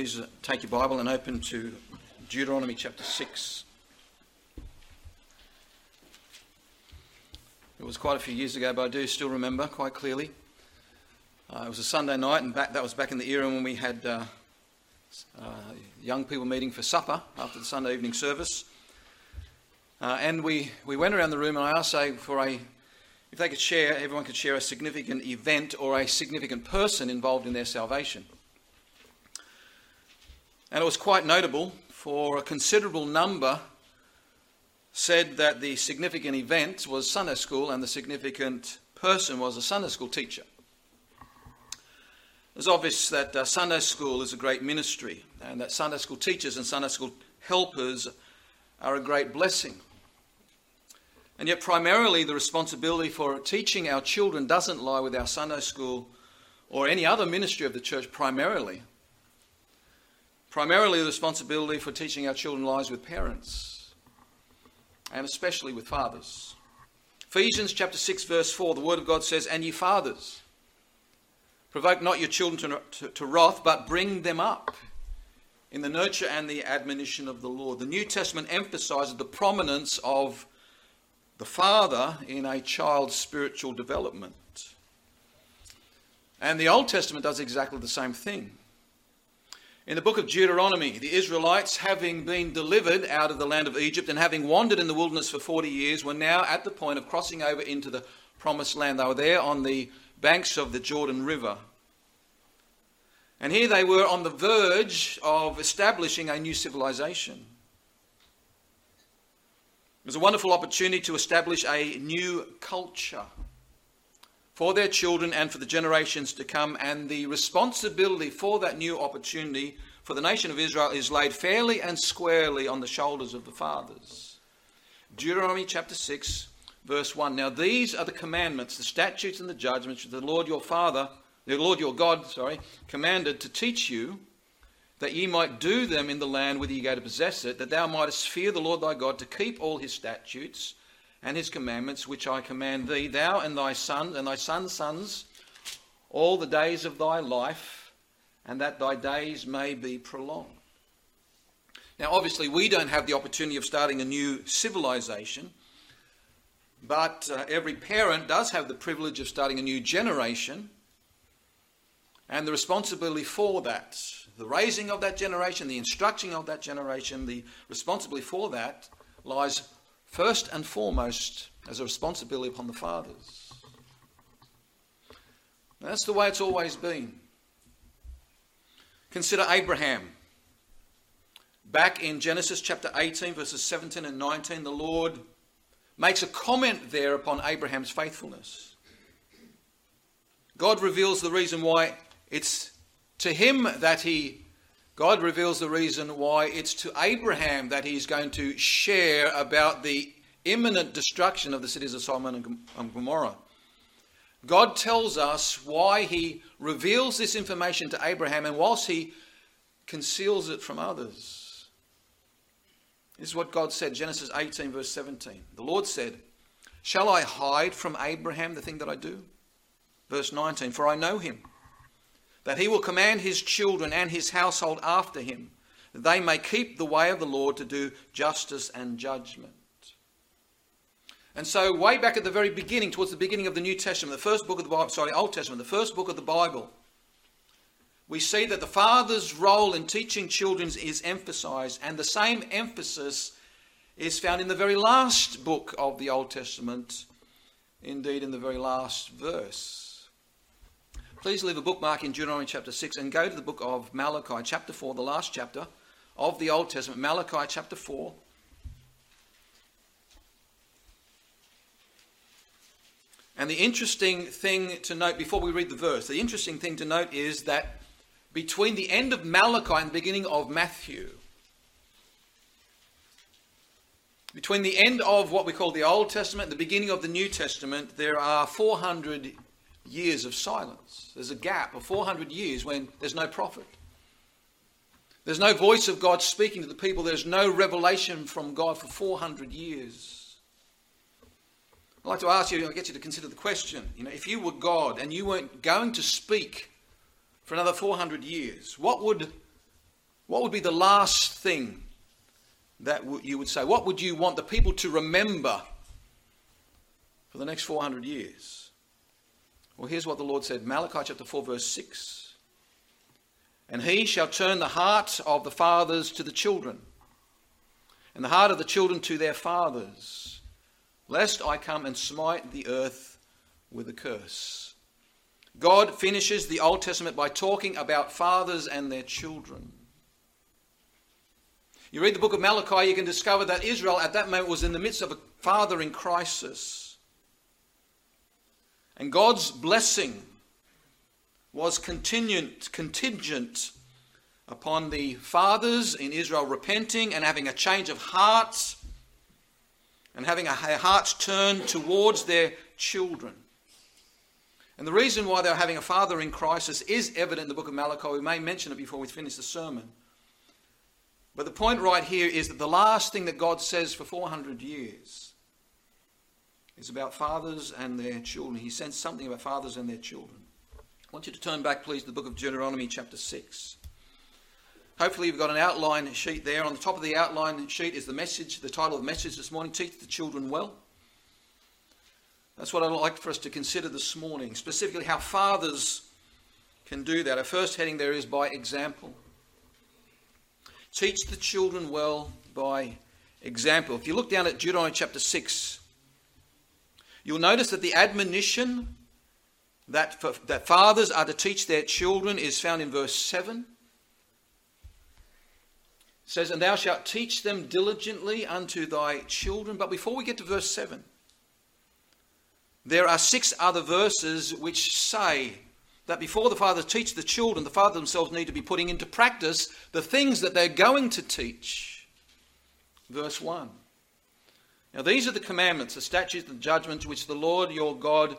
Please take your Bible and open to Deuteronomy chapter 6. It was quite a few years ago, but I do still remember quite clearly. Uh, it was a Sunday night, and back, that was back in the era when we had uh, uh, young people meeting for supper after the Sunday evening service. Uh, and we, we went around the room, and I asked for a if they could share, everyone could share a significant event or a significant person involved in their salvation. And it was quite notable, for a considerable number said that the significant event was Sunday school and the significant person was a Sunday school teacher. It's obvious that uh, Sunday school is a great ministry and that Sunday school teachers and Sunday school helpers are a great blessing. And yet, primarily, the responsibility for teaching our children doesn't lie with our Sunday school or any other ministry of the church, primarily. Primarily, the responsibility for teaching our children lies with parents, and especially with fathers. Ephesians chapter 6, verse 4, the Word of God says, And ye fathers, provoke not your children to, to, to wrath, but bring them up in the nurture and the admonition of the Lord. The New Testament emphasizes the prominence of the father in a child's spiritual development. And the Old Testament does exactly the same thing. In the book of Deuteronomy, the Israelites, having been delivered out of the land of Egypt and having wandered in the wilderness for 40 years, were now at the point of crossing over into the promised land. They were there on the banks of the Jordan River. And here they were on the verge of establishing a new civilization. It was a wonderful opportunity to establish a new culture for their children and for the generations to come. And the responsibility for that new opportunity for the nation of Israel is laid fairly and squarely on the shoulders of the fathers. Deuteronomy chapter 6, verse 1. Now these are the commandments, the statutes, and the judgments that the Lord your Father, the Lord your God, sorry, commanded to teach you, that ye might do them in the land whither ye go to possess it, that thou mightest fear the Lord thy God to keep all his statutes and his commandments, which I command thee, thou and thy son and thy son's sons, all the days of thy life, and that thy days may be prolonged. Now, obviously, we don't have the opportunity of starting a new civilization, but uh, every parent does have the privilege of starting a new generation and the responsibility for that. The raising of that generation, the instructing of that generation, the responsibility for that lies first and foremost as a responsibility upon the fathers. That's the way it's always been. Consider Abraham. Back in Genesis chapter 18, verses 17 and 19, the Lord makes a comment there upon Abraham's faithfulness. God reveals the reason why it's to him that he God reveals the reason why it's to Abraham that he's going to share about the imminent destruction of the cities of Sodom and Gomorrah. God tells us why he reveals this information to Abraham and whilst he conceals it from others. This is what God said, Genesis 18, verse 17. The Lord said, Shall I hide from Abraham the thing that I do? Verse 19, For I know him that he will command his children and his household after him, that they may keep the way of the Lord to do justice and judgment. And so, way back at the very beginning, towards the beginning of the New Testament, the first book of the Bible, sorry, Old Testament, the first book of the Bible, we see that the father's role in teaching children is emphasized, and the same emphasis is found in the very last book of the Old Testament, indeed, in the very last verse. Please leave a bookmark in Deuteronomy chapter 6 and go to the book of Malachi, chapter 4, the last chapter of the Old Testament. Malachi chapter 4. And the interesting thing to note before we read the verse, the interesting thing to note is that between the end of Malachi and the beginning of Matthew, between the end of what we call the Old Testament and the beginning of the New Testament, there are 400 years of silence. There's a gap of 400 years when there's no prophet. There's no voice of God speaking to the people. There's no revelation from God for 400 years. I'd like to ask you, I get you to consider the question. You know, if you were God and you weren't going to speak for another 400 years, what would what would be the last thing that you would say? What would you want the people to remember for the next 400 years? Well, here's what the Lord said Malachi chapter 4, verse 6. And he shall turn the heart of the fathers to the children, and the heart of the children to their fathers, lest I come and smite the earth with a curse. God finishes the Old Testament by talking about fathers and their children. You read the book of Malachi, you can discover that Israel at that moment was in the midst of a fathering crisis. And God's blessing was contingent, contingent upon the fathers in Israel repenting and having a change of hearts and having a hearts turned towards their children. And the reason why they're having a father in crisis is evident in the book of Malachi. We may mention it before we finish the sermon. But the point right here is that the last thing that God says for 400 years is about fathers and their children. He says something about fathers and their children. I want you to turn back, please, to the book of Deuteronomy, chapter 6. Hopefully, you've got an outline sheet there. On the top of the outline sheet is the message, the title of the message this morning Teach the Children Well. That's what I'd like for us to consider this morning, specifically how fathers can do that. Our first heading there is by example. Teach the children well by example. If you look down at Deuteronomy chapter 6, you'll notice that the admonition that, for, that fathers are to teach their children is found in verse 7. It says, And thou shalt teach them diligently unto thy children. But before we get to verse 7, there are six other verses which say that before the fathers teach the children, the fathers themselves need to be putting into practice the things that they're going to teach. Verse 1. Now, these are the commandments, the statutes, and judgments which the Lord your God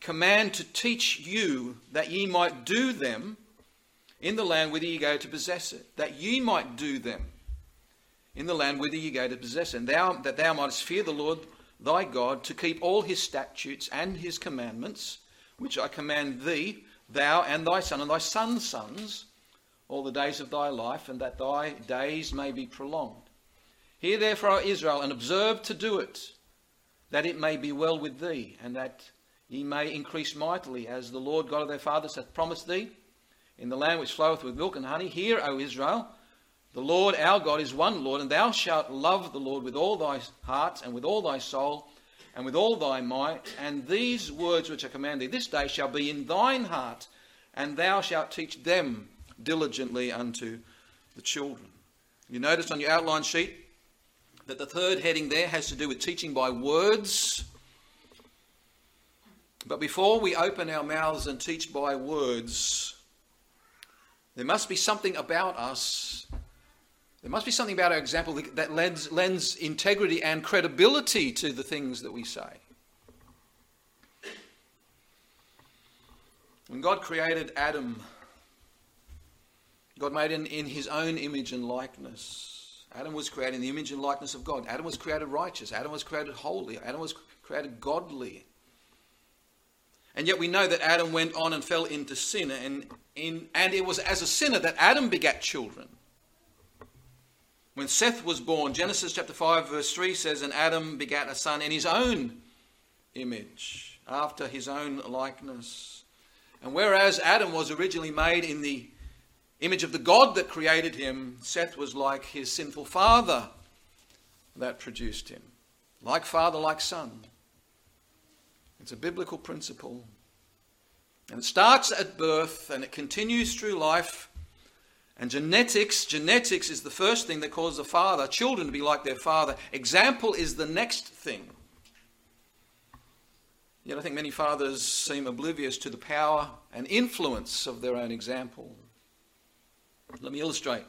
command to teach you, that ye might do them in the land whither ye go to possess it. That ye might do them in the land whither ye go to possess it. And thou, that thou mightest fear the Lord thy God, to keep all his statutes and his commandments, which I command thee thou and thy son and thy son's sons, all the days of thy life, and that thy days may be prolonged. Hear therefore, O Israel, and observe to do it, that it may be well with thee, and that ye may increase mightily, as the Lord God of thy fathers hath promised thee, in the land which floweth with milk and honey. Hear, O Israel, the Lord our God is one Lord, and thou shalt love the Lord with all thy heart, and with all thy soul, and with all thy might. And these words which I command thee this day shall be in thine heart, and thou shalt teach them diligently unto the children. You notice on your outline sheet that the third heading there has to do with teaching by words. But before we open our mouths and teach by words, there must be something about us there must be something about our example that lends, lends integrity and credibility to the things that we say. When God created Adam, God made him in his own image and likeness. Adam was created in the image and likeness of God. Adam was created righteous. Adam was created holy. Adam was created godly. And yet we know that Adam went on and fell into sin. And, in, and it was as a sinner that Adam begat children. When Seth was born, Genesis chapter 5, verse 3 says, And Adam begat a son in his own image, after his own likeness. And whereas Adam was originally made in the image of the God that created him, Seth was like his sinful father that produced him. Like father, like son. It's a biblical principle. And it starts at birth and it continues through life and genetics, genetics is the first thing that causes a father, children to be like their father. Example is the next thing. Yet I think many fathers seem oblivious to the power and influence of their own example. Let me illustrate.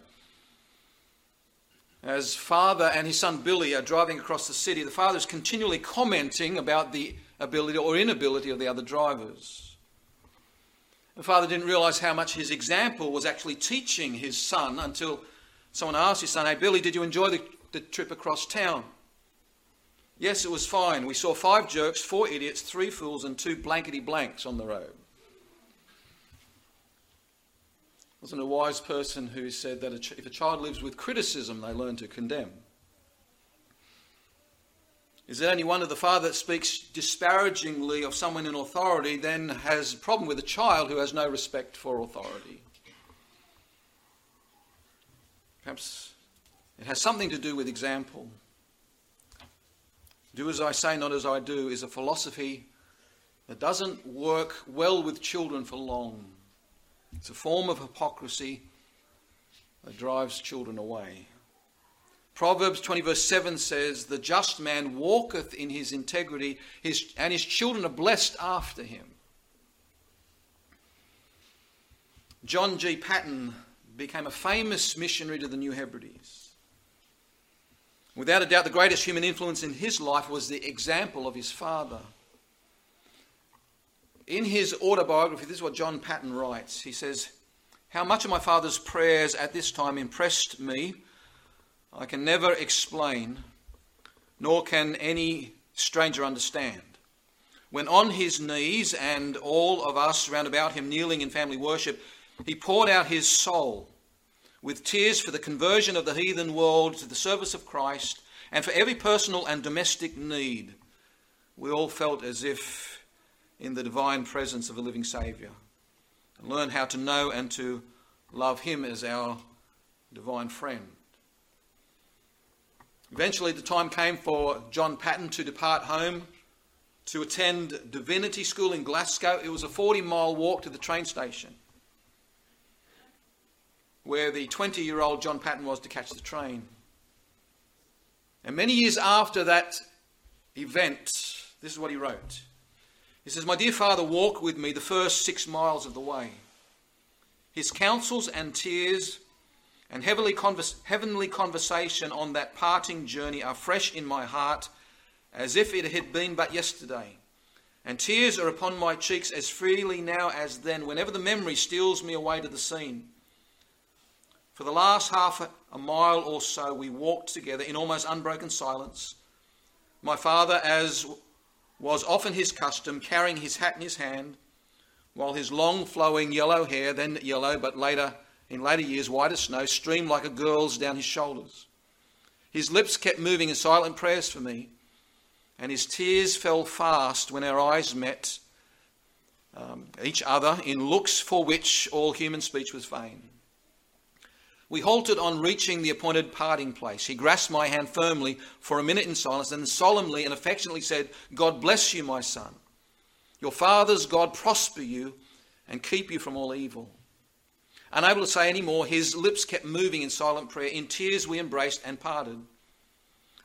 As father and his son Billy are driving across the city, the father is continually commenting about the ability or inability of the other drivers. The father didn't realize how much his example was actually teaching his son until someone asked his son, Hey, Billy, did you enjoy the, the trip across town? Yes, it was fine. We saw five jerks, four idiots, three fools, and two blankety blanks on the road. Wasn't a wise person who said that if a child lives with criticism, they learn to condemn? Is there only one of the father that speaks disparagingly of someone in authority then has a problem with a child who has no respect for authority? Perhaps it has something to do with example. Do as I say, not as I do, is a philosophy that doesn't work well with children for long. It's a form of hypocrisy that drives children away. Proverbs 20, verse 7 says, The just man walketh in his integrity, his, and his children are blessed after him. John G. Paton became a famous missionary to the New Hebrides. Without a doubt, the greatest human influence in his life was the example of his father. In his autobiography, this is what John Paton writes. He says, How much of my father's prayers at this time impressed me, I can never explain, nor can any stranger understand. When on his knees and all of us round about him kneeling in family worship, he poured out his soul with tears for the conversion of the heathen world to the service of Christ and for every personal and domestic need. We all felt as if in the divine presence of a living Saviour and learn how to know and to love Him as our divine friend. Eventually, the time came for John Paton to depart home to attend divinity school in Glasgow. It was a 40 mile walk to the train station where the 20 year old John Paton was to catch the train. And many years after that event, this is what he wrote. He says, My dear father walked with me the first six miles of the way. His counsels and tears and heavenly, heavenly conversation on that parting journey are fresh in my heart as if it had been but yesterday. And tears are upon my cheeks as freely now as then, whenever the memory steals me away to the scene. For the last half a mile or so, we walked together in almost unbroken silence. My father, as was often his custom, carrying his hat in his hand, while his long flowing yellow hair, then yellow, but later, in later years, white as snow, streamed like a girl's down his shoulders. His lips kept moving in silent prayers for me, and his tears fell fast when our eyes met um, each other in looks for which all human speech was vain. We halted on reaching the appointed parting place. He grasped my hand firmly for a minute in silence, and solemnly and affectionately said, God bless you, my son. Your father's God prosper you and keep you from all evil. Unable to say any more, his lips kept moving in silent prayer. In tears, we embraced and parted.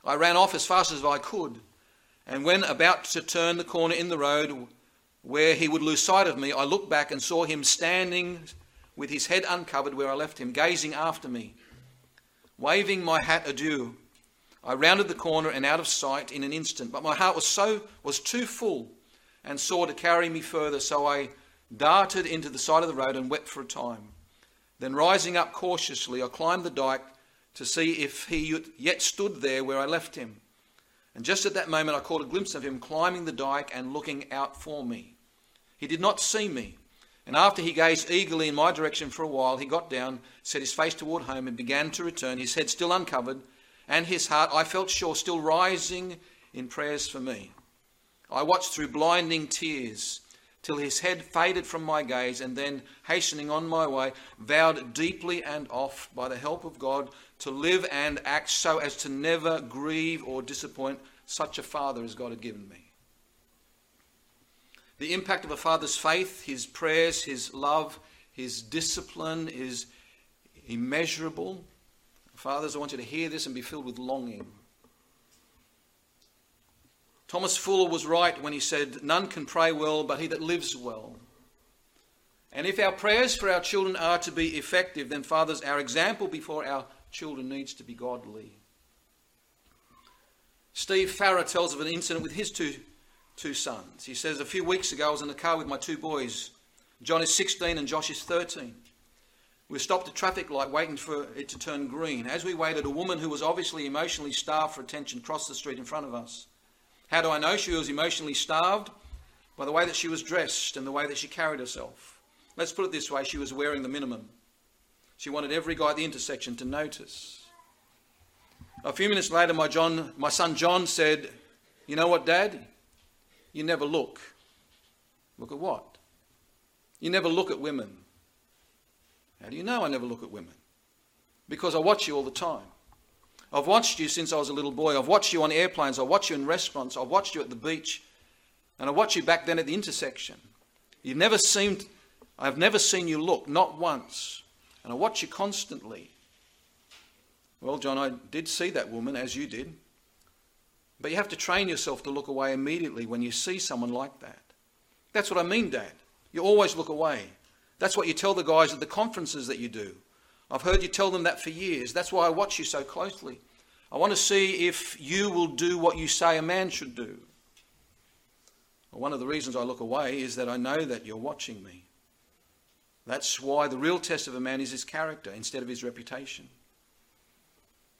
I ran off as fast as I could, and when about to turn the corner in the road where he would lose sight of me, I looked back and saw him standing with his head uncovered where I left him, gazing after me. Waving my hat adieu, I rounded the corner and out of sight in an instant, but my heart was so was too full and sore to carry me further, so I darted into the side of the road and wept for a time. Then rising up cautiously, I climbed the dyke to see if he yet stood there where I left him. And just at that moment I caught a glimpse of him climbing the dyke and looking out for me. He did not see me, and after he gazed eagerly in my direction for a while, he got down, set his face toward home, and began to return, his head still uncovered, and his heart, I felt sure, still rising in prayers for me. I watched through blinding tears till his head faded from my gaze, and then, hastening on my way, vowed deeply and oft, by the help of God, to live and act so as to never grieve or disappoint such a father as God had given me. The impact of a father's faith, his prayers, his love, his discipline is immeasurable. Fathers, I want you to hear this and be filled with longing. Thomas Fuller was right when he said, None can pray well but he that lives well. And if our prayers for our children are to be effective, then, fathers, our example before our children needs to be godly. Steve Farrar tells of an incident with his two two sons. He says, A few weeks ago, I was in the car with my two boys. John is 16 and Josh is 13. We stopped at a traffic light waiting for it to turn green. As we waited, a woman who was obviously emotionally starved for attention crossed the street in front of us. How do I know she was emotionally starved? By the way that she was dressed and the way that she carried herself. Let's put it this way she was wearing the minimum. She wanted every guy at the intersection to notice. A few minutes later, my, John, my son John said, You know what, Dad? You never look. Look at what? You never look at women. How do you know I never look at women? Because I watch you all the time. I've watched you since I was a little boy. I've watched you on airplanes. I've watched you in restaurants. I've watched you at the beach. And I watched you back then at the intersection. You've never seemed, I've never seen you look, not once. And I watch you constantly. Well, John, I did see that woman as you did. But you have to train yourself to look away immediately when you see someone like that. That's what I mean, Dad. You always look away. That's what you tell the guys at the conferences that you do. I've heard you tell them that for years. That's why I watch you so closely. I want to see if you will do what you say a man should do. Well, one of the reasons I look away is that I know that you're watching me. That's why the real test of a man is his character instead of his reputation.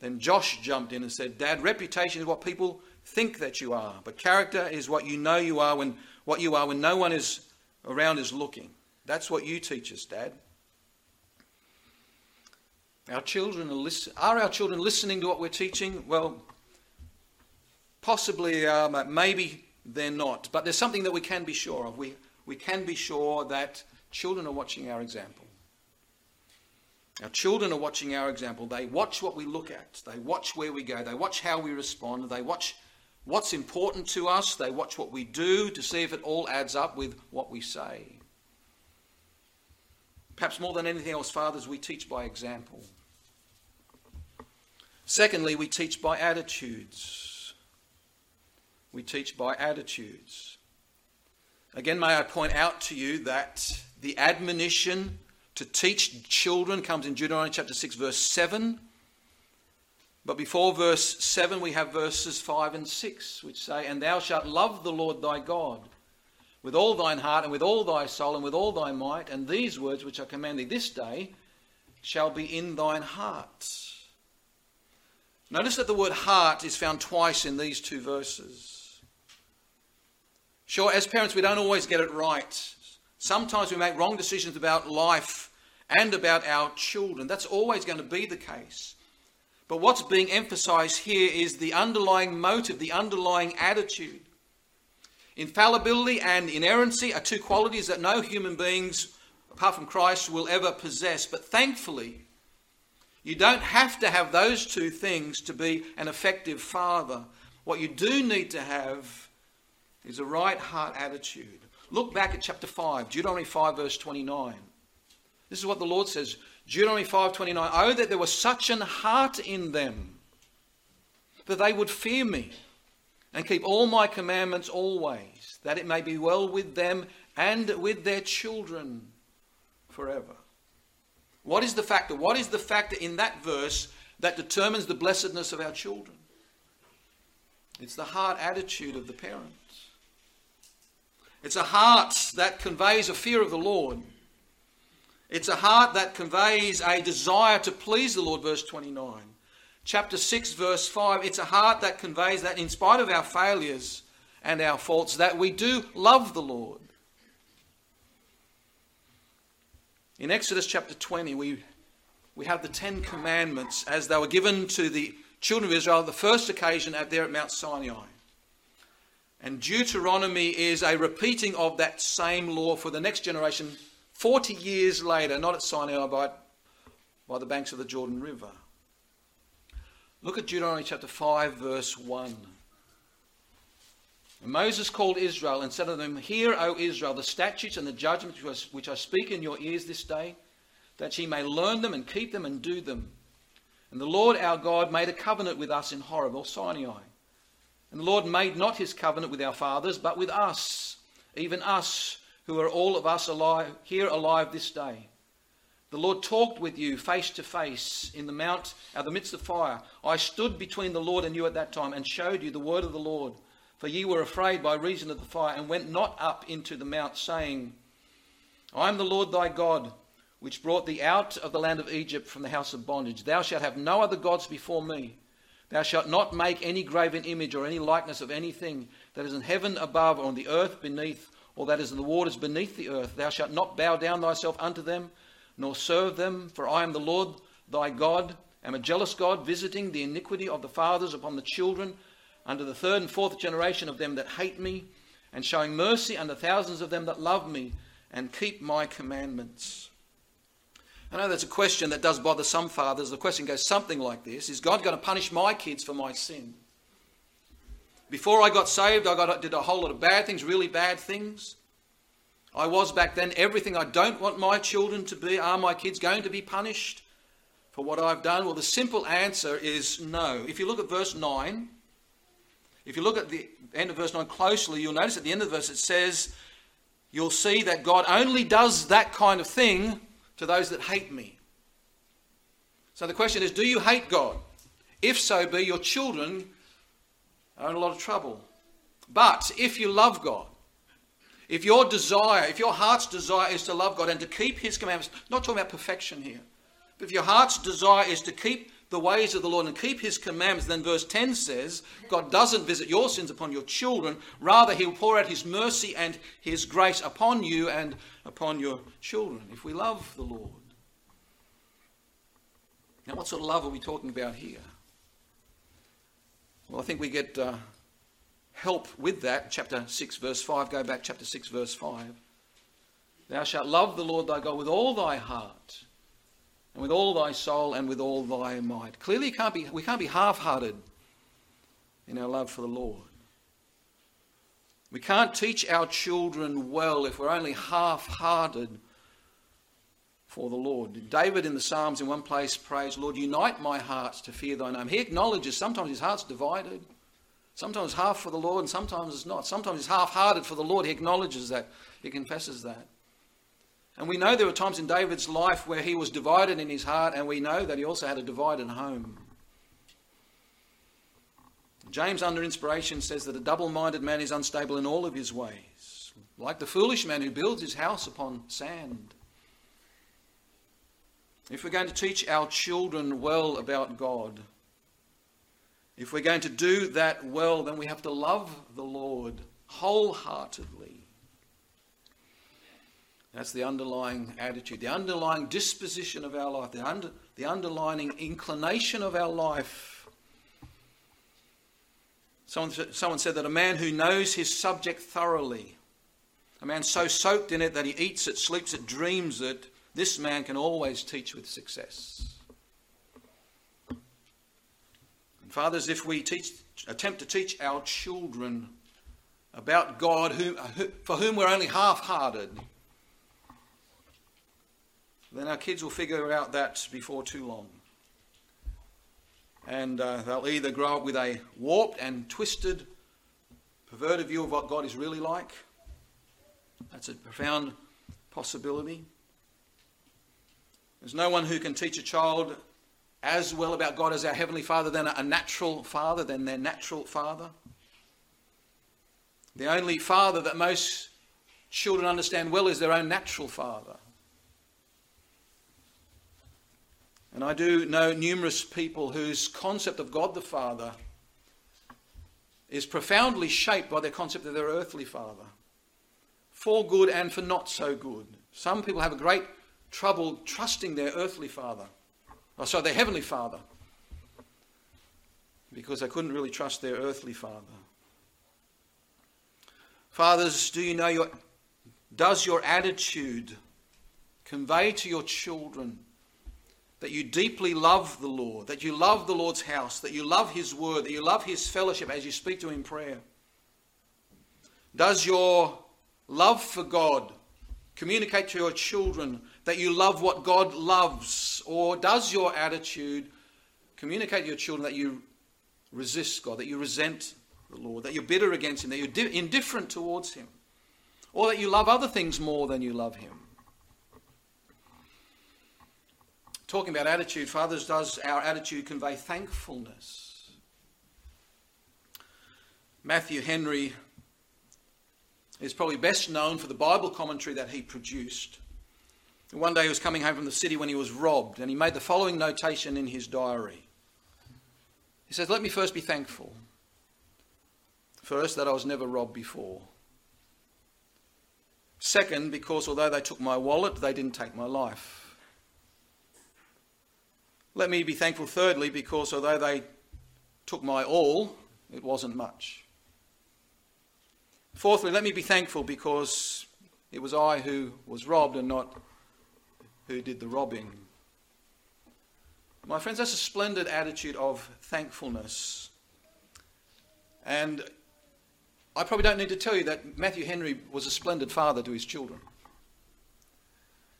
Then Josh jumped in and said, Dad, reputation is what people think that you are, but character is what you know you are when what you are when no one is around is looking. That's what you teach us, Dad. Our children are, listen, are our children listening to what we're teaching? Well, possibly, um, maybe they're not. But there's something that we can be sure of. We, we can be sure that children are watching our example. Our children are watching our example. They watch what we look at. They watch where we go. They watch how we respond. They watch what's important to us. They watch what we do to see if it all adds up with what we say. Perhaps more than anything else, fathers, we teach by example. Secondly, we teach by attitudes. We teach by attitudes. Again, may I point out to you that the admonition to teach children comes in Deuteronomy chapter 6, verse 7. But before verse 7, we have verses 5 and 6, which say, And thou shalt love the Lord thy God with all thine heart and with all thy soul and with all thy might, and these words which I command thee this day shall be in thine heart. Notice that the word heart is found twice in these two verses. Sure, as parents, we don't always get it right. Sometimes we make wrong decisions about life and about our children. That's always going to be the case. But what's being emphasized here is the underlying motive, the underlying attitude. Infallibility and inerrancy are two qualities that no human beings, apart from Christ, will ever possess. But thankfully, you don't have to have those two things to be an effective father. What you do need to have is a right heart attitude. Look back at chapter 5, Deuteronomy 5, verse 29. This is what the Lord says Deuteronomy 5:29, Oh, that there was such an heart in them that they would fear me and keep all my commandments always, that it may be well with them and with their children forever. What is the factor? What is the factor in that verse that determines the blessedness of our children? It's the heart attitude of the parents. It's a heart that conveys a fear of the Lord. It's a heart that conveys a desire to please the Lord, verse 29 chapter 6, verse 5, it's a heart that conveys that in spite of our failures and our faults, that we do love the Lord. In Exodus chapter 20, we, we have the Ten Commandments as they were given to the children of Israel, the first occasion at there at Mount Sinai. And Deuteronomy is a repeating of that same law for the next generation 40 years later, not at Sinai, but by the banks of the Jordan River. Look at Deuteronomy chapter 5, verse 1. And Moses called Israel and said to them, Hear, O Israel, the statutes and the judgments which I speak in your ears this day, that ye may learn them and keep them and do them. And the Lord our God made a covenant with us in Horeb or Sinai. And the Lord made not his covenant with our fathers, but with us, even us, who are all of us alive, here alive this day. The Lord talked with you face to face in the mount, out the midst of fire. I stood between the Lord and you at that time and showed you the word of the Lord. For ye were afraid by reason of the fire and went not up into the mount, saying, I am the Lord thy God, which brought thee out of the land of Egypt from the house of bondage. Thou shalt have no other gods before me. Thou shalt not make any graven image or any likeness of anything that is in heaven above or on the earth beneath or that is in the waters beneath the earth. Thou shalt not bow down thyself unto them nor serve them, for I am the Lord thy God, am a jealous God, visiting the iniquity of the fathers upon the children, unto the third and fourth generation of them that hate me, and showing mercy unto thousands of them that love me, and keep my commandments. I know that's a question that does bother some fathers. The question goes something like this Is God going to punish my kids for my sin? Before I got saved, I got, did a whole lot of bad things, really bad things. I was back then everything I don't want my children to be. Are my kids going to be punished for what I've done? Well, the simple answer is no. If you look at verse 9, if you look at the end of verse 9 closely, you'll notice at the end of the verse it says, You'll see that God only does that kind of thing to those that hate me. So the question is do you hate God? If so be, your children are in a lot of trouble. But if you love God, if your desire, if your heart's desire is to love God and to keep His commandments, not talking about perfection here, but if your heart's desire is to keep the ways of the Lord and keep His commandments, then verse 10 says, God doesn't visit your sins upon your children, rather, He'll pour out His mercy and His grace upon you and upon your children if we love the Lord. Now, what sort of love are we talking about here? Well, I think we get uh, help with that. Chapter 6, verse 5. Go back, chapter 6, verse 5. Thou shalt love the Lord thy God with all thy heart, and with all thy soul, and with all thy might. Clearly, can't be, we can't be half hearted in our love for the Lord. We can't teach our children well if we're only half hearted for the Lord. David in the Psalms in one place prays, Lord, unite my heart to fear thy name. He acknowledges sometimes his heart's divided, sometimes half for the Lord, and sometimes it's not. Sometimes he's half hearted for the Lord. He acknowledges that, he confesses that. And we know there were times in David's life where he was divided in his heart, and we know that he also had a divided home. James, under inspiration, says that a double minded man is unstable in all of his ways, like the foolish man who builds his house upon sand. If we're going to teach our children well about God, if we're going to do that well, then we have to love the Lord wholeheartedly. That's the underlying attitude, the underlying disposition of our life, the, under, the underlying inclination of our life Someone, someone said that a man who knows his subject thoroughly, a man so soaked in it that he eats it, sleeps it, dreams it, this man can always teach with success. And fathers, if we teach, attempt to teach our children about God for whom we're only half hearted, then our kids will figure out that before too long and uh, they'll either grow up with a warped and twisted, perverted view of what God is really like. That's a profound possibility. There's no one who can teach a child as well about God as our Heavenly Father than a natural father, than their natural father. The only father that most children understand well is their own natural father. And I do know numerous people whose concept of God the Father is profoundly shaped by their concept of their earthly father, for good and for not so good. Some people have a great trouble trusting their earthly father, or sorry, their heavenly father, because they couldn't really trust their earthly father. Fathers, do you know your, does your attitude convey to your children that you deeply love the Lord, that you love the Lord's house, that you love His word, that you love His fellowship as you speak to Him in prayer? Does your love for God communicate to your children that you love what God loves? Or does your attitude communicate to your children that you resist God, that you resent the Lord, that you're bitter against Him, that you're indifferent towards Him, or that you love other things more than you love Him? Talking about attitude, fathers, does our attitude convey thankfulness? Matthew Henry is probably best known for the Bible commentary that he produced. One day he was coming home from the city when he was robbed, and he made the following notation in his diary. He says, Let me first be thankful. First, that I was never robbed before. Second, because although they took my wallet, they didn't take my life. Let me be thankful, thirdly, because although they took my all, it wasn't much. Fourthly, let me be thankful because it was I who was robbed and not who did the robbing. My friends, that's a splendid attitude of thankfulness. And I probably don't need to tell you that Matthew Henry was a splendid father to his children.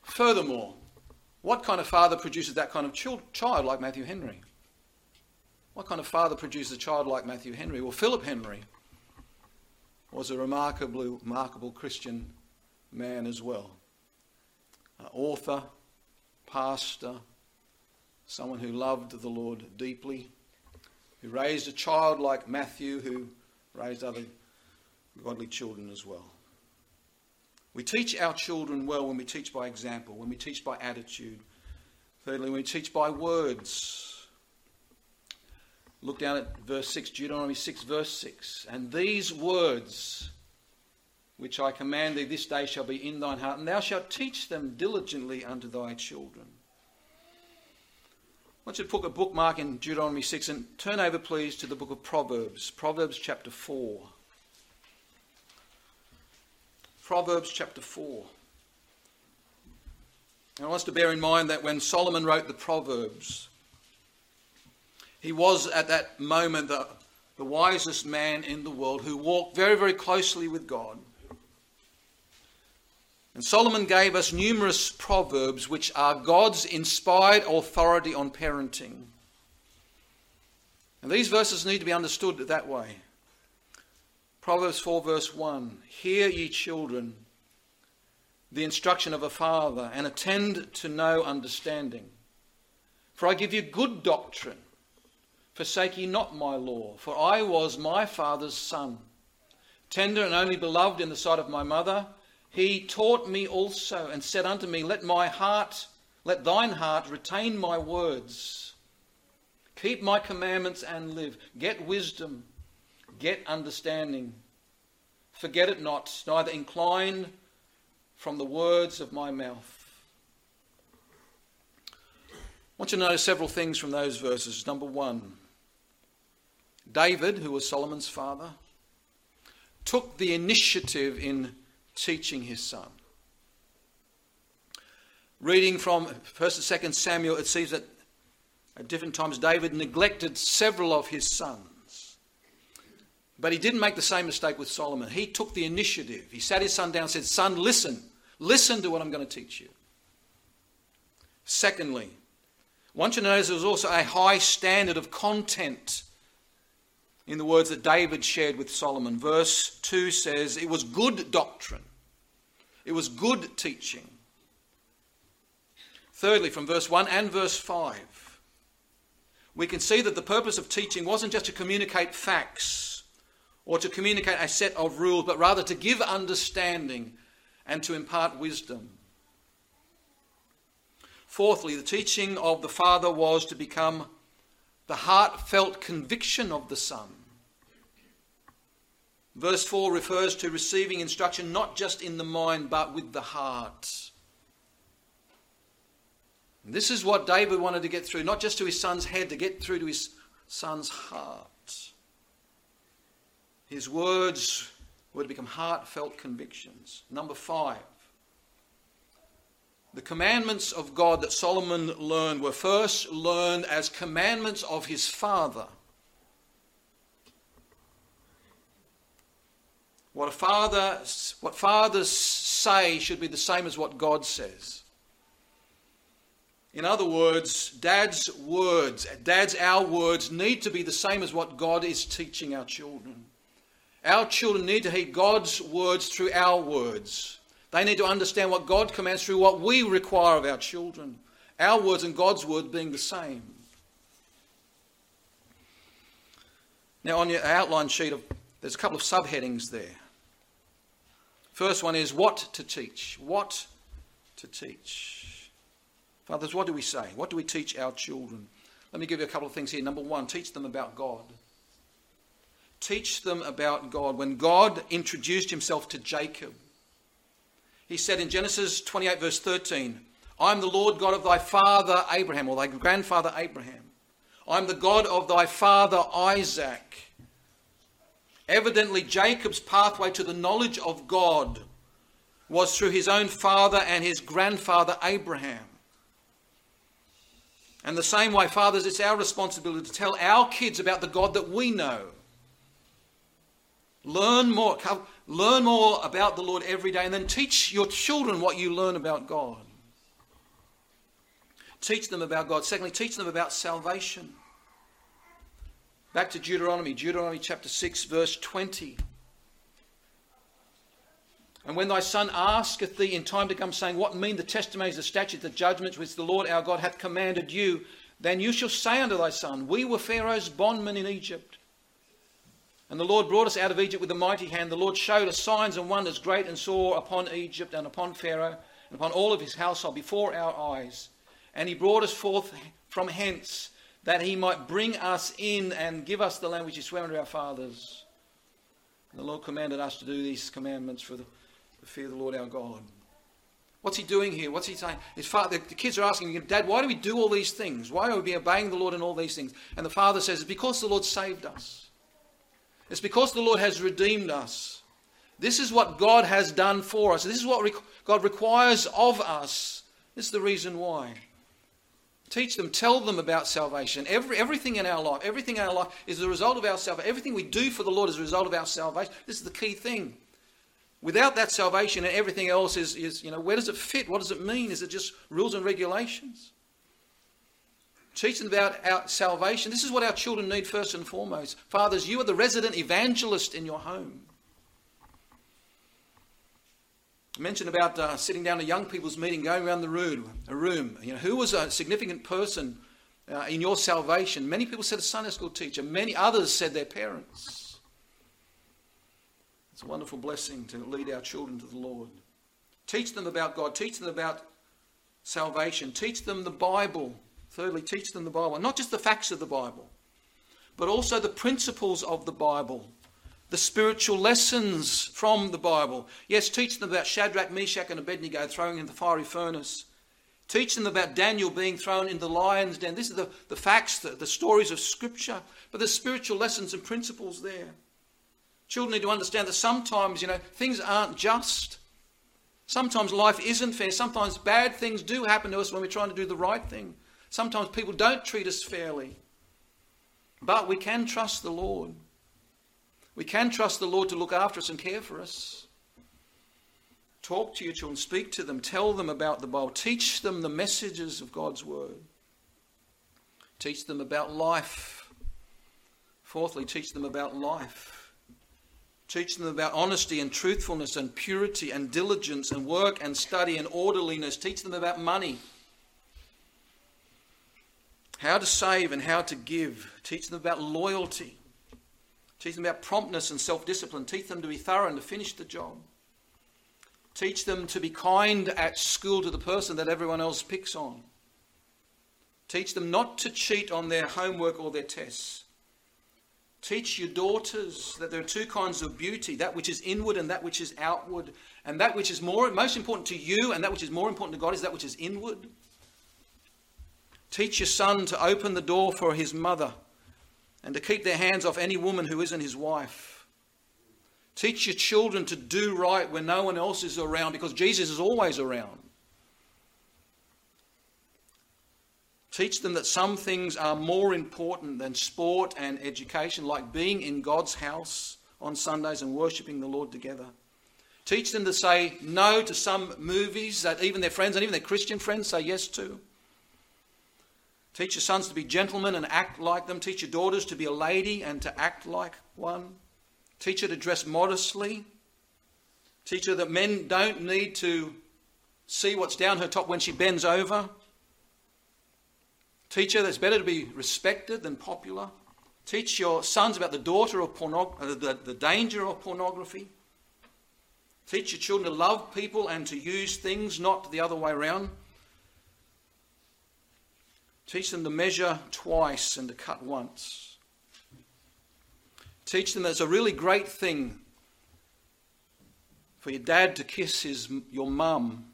Furthermore, what kind of father produces that kind of child like Matthew Henry? What kind of father produces a child like Matthew Henry? Well, Philip Henry was a remarkably remarkable Christian man as well. Author, pastor, someone who loved the Lord deeply, who raised a child like Matthew, who raised other godly children as well. We teach our children well when we teach by example, when we teach by attitude. Thirdly, when we teach by words. Look down at verse 6, Deuteronomy 6, verse 6. And these words which I command thee this day shall be in thine heart, and thou shalt teach them diligently unto thy children. I want you to put a bookmark in Deuteronomy 6 and turn over, please, to the book of Proverbs, Proverbs chapter 4. Proverbs chapter 4. And I want us to bear in mind that when Solomon wrote the Proverbs, he was at that moment the, the wisest man in the world who walked very, very closely with God. And Solomon gave us numerous proverbs which are God's inspired authority on parenting. And these verses need to be understood that way. Proverbs 4, verse 1 Hear, ye children, the instruction of a father, and attend to no understanding. For I give you good doctrine. Forsake ye not my law, for I was my father's son. Tender and only beloved in the sight of my mother, he taught me also, and said unto me, Let my heart, let thine heart retain my words. Keep my commandments and live. Get wisdom Get understanding. Forget it not, neither incline from the words of my mouth. I want you to notice several things from those verses. Number one, David, who was Solomon's father, took the initiative in teaching his son. Reading from 1st and 2nd Samuel, it seems that at different times David neglected several of his sons. But he didn't make the same mistake with Solomon. He took the initiative. He sat his son down and said, Son, listen. Listen to what I'm going to teach you. Secondly, I want you to notice there was also a high standard of content in the words that David shared with Solomon. Verse 2 says, It was good doctrine, it was good teaching. Thirdly, from verse 1 and verse 5, we can see that the purpose of teaching wasn't just to communicate facts or to communicate a set of rules, but rather to give understanding and to impart wisdom. Fourthly, the teaching of the Father was to become the heartfelt conviction of the Son. Verse 4 refers to receiving instruction not just in the mind but with the heart. And this is what David wanted to get through, not just to his son's head, to get through to his son's heart. His words were to become heartfelt convictions. Number five, the commandments of God that Solomon learned were first learned as commandments of his father. What a father, what fathers say should be the same as what God says. In other words, dad's words, dad's our words need to be the same as what God is teaching our children. Our children need to hear God's words through our words. They need to understand what God commands through what we require of our children. Our words and God's word being the same. Now, on your outline sheet, of, there's a couple of subheadings there. First one is what to teach. What to teach. Fathers, what do we say? What do we teach our children? Let me give you a couple of things here. Number one, teach them about God. Teach them about God. When God introduced himself to Jacob, he said in Genesis 28, verse 13, I'm the Lord God of thy father Abraham, or thy grandfather Abraham. I'm the God of thy father Isaac. Evidently, Jacob's pathway to the knowledge of God was through his own father and his grandfather Abraham. And the same way, fathers, it's our responsibility to tell our kids about the God that we know. Learn more, learn more about the Lord every day, and then teach your children what you learn about God. Teach them about God. Secondly, teach them about salvation. Back to Deuteronomy, Deuteronomy chapter 6, verse 20. And when thy son asketh thee in time to come, saying, What mean the testimonies, the statutes, the judgments which the Lord our God hath commanded you? Then you shall say unto thy son, We were Pharaoh's bondmen in Egypt. And the Lord brought us out of Egypt with a mighty hand. The Lord showed us signs and wonders great and sore upon Egypt and upon Pharaoh and upon all of his household before our eyes. And he brought us forth from hence that he might bring us in and give us the land which he sware unto our fathers. And the Lord commanded us to do these commandments for the to fear the Lord our God. What's he doing here? What's he saying? His father, the kids are asking him, Dad, why do we do all these things? Why are we obeying the Lord in all these things? And the father says, It's because the Lord saved us. It's because the Lord has redeemed us. This is what God has done for us. This is what God requires of us. This is the reason why. Teach them, tell them about salvation. Every, everything in our life, everything in our life is the result of our salvation. Everything we do for the Lord is a result of our salvation. This is the key thing. Without that salvation and everything else is, is, you know, where does it fit? What does it mean? Is it just rules and regulations? Teach them about our salvation. This is what our children need first and foremost. Fathers, you are the resident evangelist in your home. I mentioned about uh, sitting down a young people's meeting, going around the room. A room. You know, who was a significant person uh, in your salvation? Many people said a Sunday school teacher. Many others said their parents. It's a wonderful blessing to lead our children to the Lord. Teach them about God. Teach them about salvation. Teach them the Bible. Thirdly, teach them the Bible. Not just the facts of the Bible, but also the principles of the Bible, the spiritual lessons from the Bible. Yes, teach them about Shadrach, Meshach, and Abednego throwing in the fiery furnace. Teach them about Daniel being thrown in the lion's den. These are the, the facts, the, the stories of Scripture, but there's spiritual lessons and principles there. Children need to understand that sometimes, you know, things aren't just. Sometimes life isn't fair. Sometimes bad things do happen to us when we're trying to do the right thing. Sometimes people don't treat us fairly. But we can trust the Lord. We can trust the Lord to look after us and care for us. Talk to your children, speak to them, tell them about the Bible, teach them the messages of God's Word, teach them about life. Fourthly, teach them about life. Teach them about honesty and truthfulness and purity and diligence and work and study and orderliness. Teach them about money. How to save and how to give. Teach them about loyalty. Teach them about promptness and self discipline. Teach them to be thorough and to finish the job. Teach them to be kind at school to the person that everyone else picks on. Teach them not to cheat on their homework or their tests. Teach your daughters that there are two kinds of beauty that which is inward and that which is outward. And that which is more, most important to you and that which is more important to God is that which is inward. Teach your son to open the door for his mother and to keep their hands off any woman who isn't his wife. Teach your children to do right when no one else is around because Jesus is always around. Teach them that some things are more important than sport and education, like being in God's house on Sundays and worshipping the Lord together. Teach them to say no to some movies that even their friends and even their Christian friends say yes to. Teach your sons to be gentlemen and act like them. Teach your daughters to be a lady and to act like one. Teach her to dress modestly. Teach her that men don't need to see what's down her top when she bends over. Teach her that it's better to be respected than popular. Teach your sons about the daughter of uh, the, the danger of pornography. Teach your children to love people and to use things, not the other way around. Teach them to measure twice and to cut once. Teach them that it's a really great thing for your dad to kiss his, your mum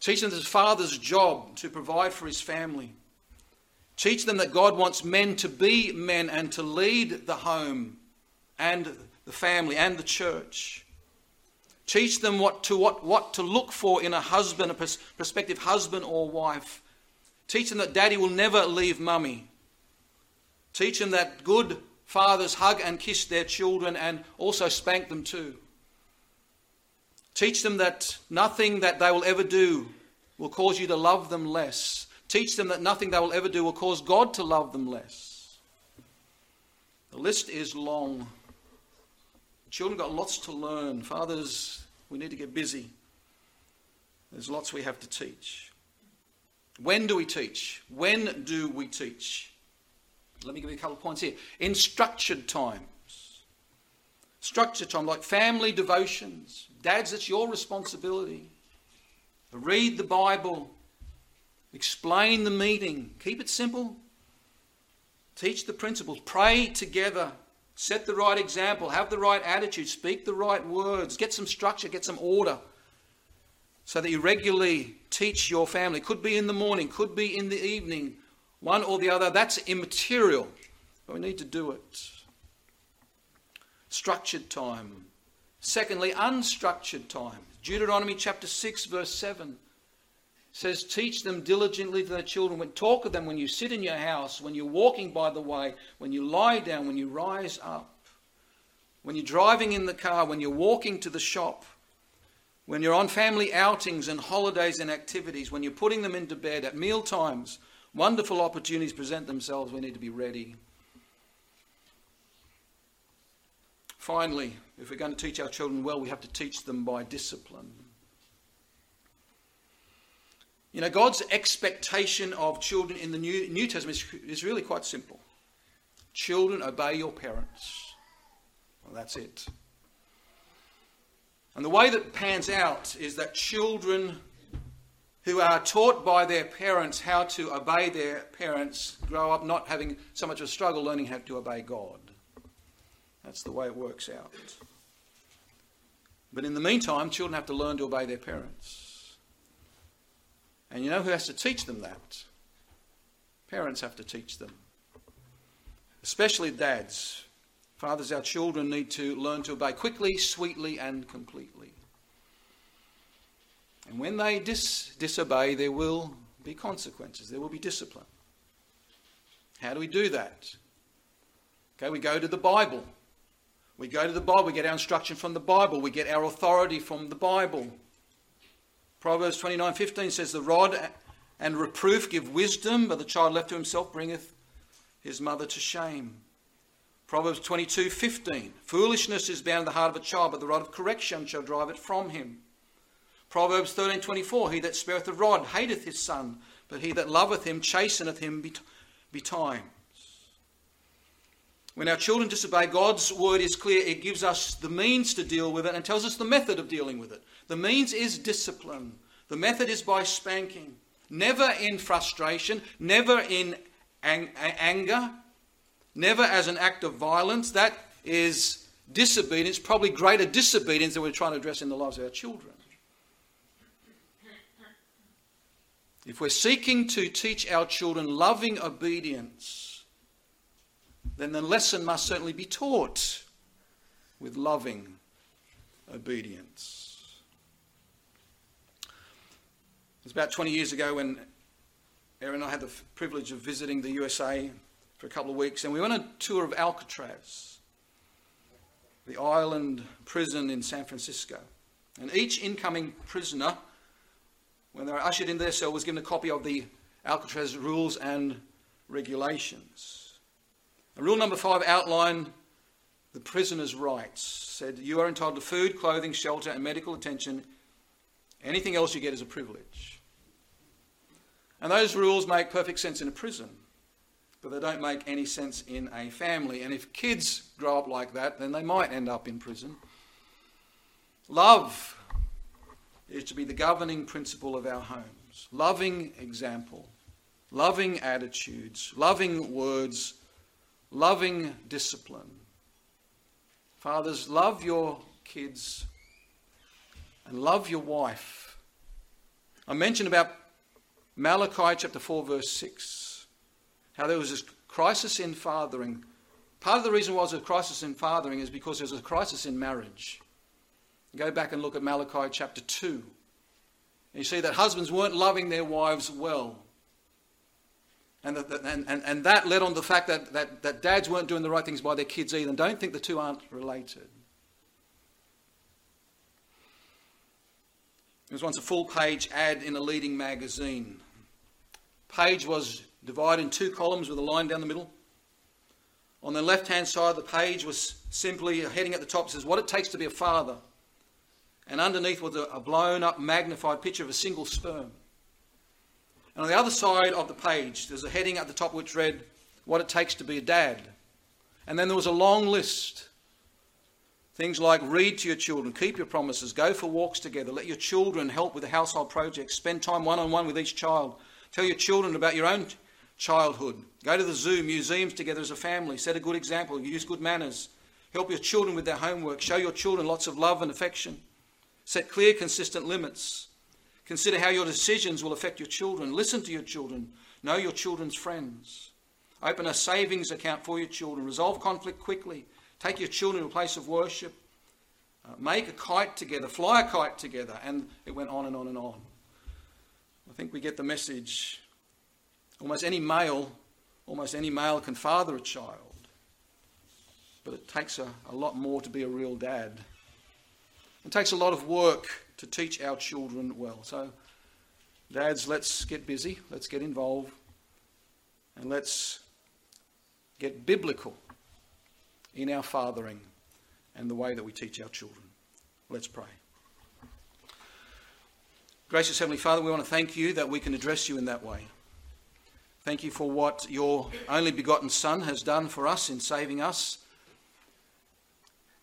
Teach them the father's job to provide for his family. Teach them that God wants men to be men and to lead the home and the family and the church. Teach them what to, what, what to look for in a husband, a prospective husband or wife. Teach them that daddy will never leave mummy. Teach them that good fathers hug and kiss their children and also spank them too. Teach them that nothing that they will ever do will cause you to love them less. Teach them that nothing they will ever do will cause God to love them less. The list is long. Children got lots to learn. Fathers, we need to get busy. There's lots we have to teach. When do we teach? When do we teach? Let me give you a couple of points here. In structured times. Structured time, like family devotions. Dads, it's your responsibility. Read the Bible. Explain the meeting. Keep it simple. Teach the principles. Pray together. Set the right example. Have the right attitude. Speak the right words. Get some structure. Get some order. So that you regularly teach your family. Could be in the morning, could be in the evening, one or the other. That's immaterial. But we need to do it. Structured time. Secondly, unstructured time. Deuteronomy chapter 6, verse 7 says, Teach them diligently to their children. When, talk of them when you sit in your house, when you're walking by the way, when you lie down, when you rise up, when you're driving in the car, when you're walking to the shop, when you're on family outings and holidays and activities, when you're putting them into bed at meal times. Wonderful opportunities present themselves. We need to be ready. Finally, if we're going to teach our children well, we have to teach them by discipline. You know, God's expectation of children in the New, New Testament is, is really quite simple. Children, obey your parents. Well, that's it. And the way that pans out is that children who are taught by their parents how to obey their parents grow up not having so much of a struggle learning how to obey God. That's the way it works out. But in the meantime, children have to learn to obey their parents. And you know who has to teach them that? Parents have to teach them. Especially dads. Fathers, our children need to learn to obey quickly, sweetly, and completely. And when they dis- disobey, there will be consequences, there will be discipline. How do we do that? Okay, we go to the Bible. We go to the Bible, we get our instruction from the Bible, we get our authority from the Bible. Proverbs 29:15 says, "The rod and reproof give wisdom, but the child left to himself bringeth his mother to shame." Proverbs 22:15, "Foolishness is bound in the heart of a child, but the rod of correction shall drive it from him." Proverbs 13:24, "He that spareth the rod hateth his son, but he that loveth him chasteneth him betime." When our children disobey, God's word is clear. It gives us the means to deal with it and tells us the method of dealing with it. The means is discipline, the method is by spanking. Never in frustration, never in ang- anger, never as an act of violence. That is disobedience, probably greater disobedience than we're trying to address in the lives of our children. If we're seeking to teach our children loving obedience, then the lesson must certainly be taught with loving obedience. It was about 20 years ago when Erin and I had the privilege of visiting the USA for a couple of weeks, and we went on a tour of Alcatraz, the island prison in San Francisco. And each incoming prisoner, when they were ushered into their cell, was given a copy of the Alcatraz rules and regulations. Rule number five outlined the prisoner's rights. Said you are entitled to food, clothing, shelter, and medical attention. Anything else you get is a privilege. And those rules make perfect sense in a prison, but they don't make any sense in a family. And if kids grow up like that, then they might end up in prison. Love is to be the governing principle of our homes. Loving example, loving attitudes, loving words, loving discipline. Fathers, love your kids and love your wife I mentioned about Malachi chapter 4, verse 6, how there was this crisis in fathering. Part of the reason was a crisis in fathering is because there was a crisis in marriage. Go back and look at Malachi chapter 2. And you see that husbands weren't loving their wives well. And, that, and, and, and that led on to the fact that, that, that dads weren't doing the right things by their kids either. And don't think the two aren't related. There was once a full page ad in a leading magazine. Page was divided in two columns with a line down the middle. On the left hand side of the page was simply a heading at the top says, What it takes to be a father. And underneath was a blown up, magnified picture of a single sperm. And on the other side of the page, there's a heading at the top which read, What it takes to be a dad. And then there was a long list. Things like read to your children, keep your promises, go for walks together, let your children help with the household projects, spend time one on one with each child, tell your children about your own childhood, go to the zoo, museums together as a family, set a good example, use good manners, help your children with their homework, show your children lots of love and affection, set clear, consistent limits. Consider how your decisions will affect your children. Listen to your children. Know your children's friends. Open a savings account for your children. Resolve conflict quickly. Take your children to a place of worship. Uh, make a kite together. Fly a kite together. And it went on and on and on. I think we get the message. Almost any male, almost any male can father a child. But it takes a, a lot more to be a real dad. It takes a lot of work to teach our children well. So, dads, let's get busy, let's get involved, and let's get biblical in our fathering and the way that we teach our children. Let's pray. Gracious Heavenly Father, we want to thank you that we can address you in that way. Thank you for what your only begotten Son has done for us in saving us,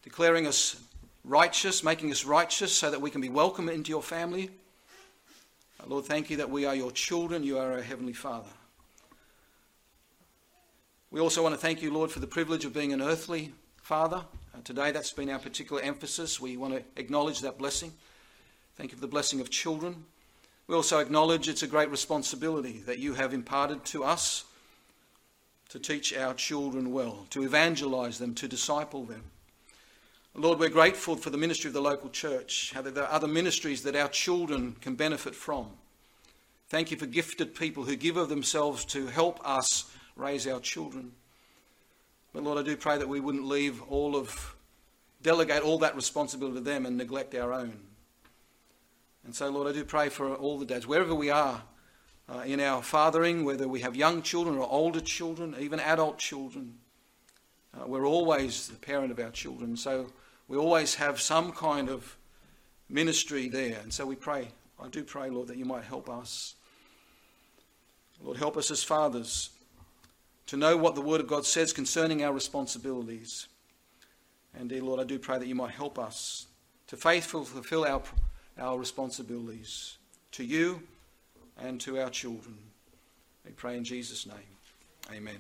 declaring us righteous, making us righteous so that we can be welcome into your family. Lord, thank you that we are your children. You are our Heavenly Father. We also want to thank you, Lord, for the privilege of being an earthly father. Uh, today, that's been our particular emphasis. We want to acknowledge that blessing. Thank you for the blessing of children. We also acknowledge it's a great responsibility that you have imparted to us to teach our children well, to evangelize them, to disciple them. Lord, we're grateful for the ministry of the local church, how there are other ministries that our children can benefit from. Thank you for gifted people who give of themselves to help us raise our children. But Lord, I do pray that we wouldn't leave all of, delegate all that responsibility to them and neglect our own. And so, Lord, I do pray for all the dads, wherever we are uh, in our fathering, whether we have young children or older children, even adult children, uh, we're always the parent of our children. So, we always have some kind of ministry there. And so we pray. I do pray, Lord, that you might help us. Lord, help us as fathers to know what the Word of God says concerning our responsibilities. And, dear Lord, I do pray that you might help us to faithfully fulfill our, our responsibilities to you and to our children. We pray in Jesus' name. Amen.